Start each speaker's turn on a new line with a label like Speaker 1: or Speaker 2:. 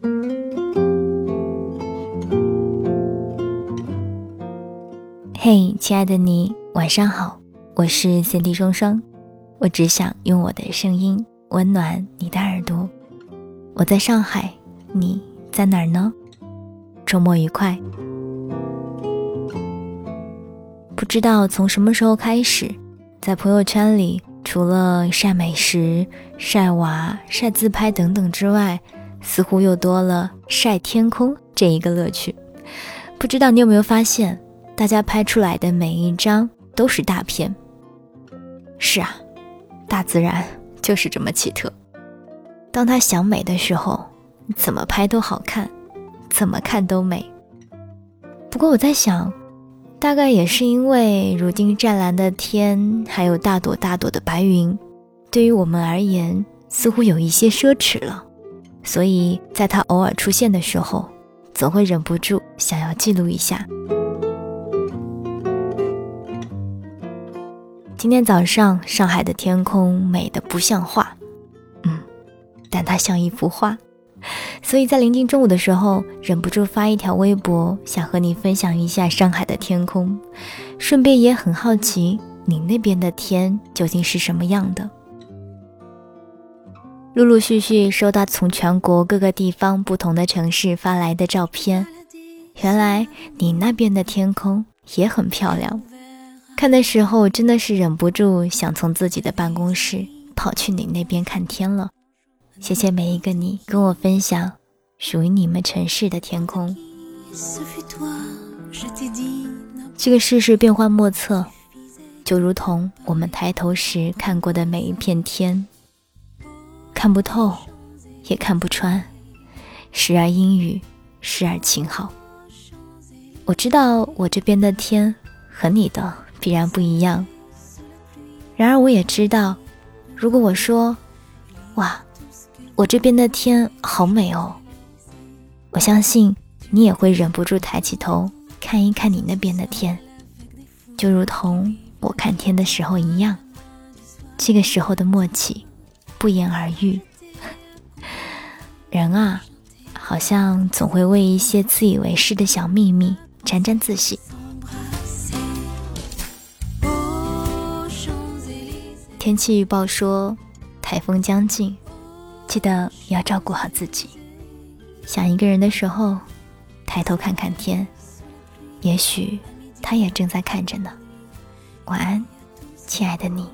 Speaker 1: 嘿，亲爱的你，晚上好，我是三 D 双双，我只想用我的声音温暖你的耳朵。我在上海，你在哪儿呢？周末愉快。不知道从什么时候开始，在朋友圈里，除了晒美食、晒娃、晒自拍等等之外，似乎又多了晒天空这一个乐趣。不知道你有没有发现？大家拍出来的每一张都是大片。是啊，大自然就是这么奇特。当它想美的时候，怎么拍都好看，怎么看都美。不过我在想，大概也是因为如今湛蓝的天，还有大朵大朵的白云，对于我们而言似乎有一些奢侈了，所以在他偶尔出现的时候，总会忍不住想要记录一下。今天早上，上海的天空美得不像话，嗯，但它像一幅画，所以在临近中午的时候，忍不住发一条微博，想和你分享一下上海的天空，顺便也很好奇你那边的天究竟是什么样的。陆陆续续收到从全国各个地方不同的城市发来的照片，原来你那边的天空也很漂亮。看的时候，真的是忍不住想从自己的办公室跑去你那边看天了。谢谢每一个你跟我分享属于你们城市的天空。这个世事变幻莫测，就如同我们抬头时看过的每一片天，看不透，也看不穿，时而阴雨，时而晴好。我知道我这边的天和你的。必然不一样。然而，我也知道，如果我说“哇，我这边的天好美哦”，我相信你也会忍不住抬起头看一看你那边的天，就如同我看天的时候一样。这个时候的默契，不言而喻。人啊，好像总会为一些自以为是的小秘密沾沾自喜。天气预报说，台风将近，记得要照顾好自己。想一个人的时候，抬头看看天，也许他也正在看着呢。晚安，亲爱的你。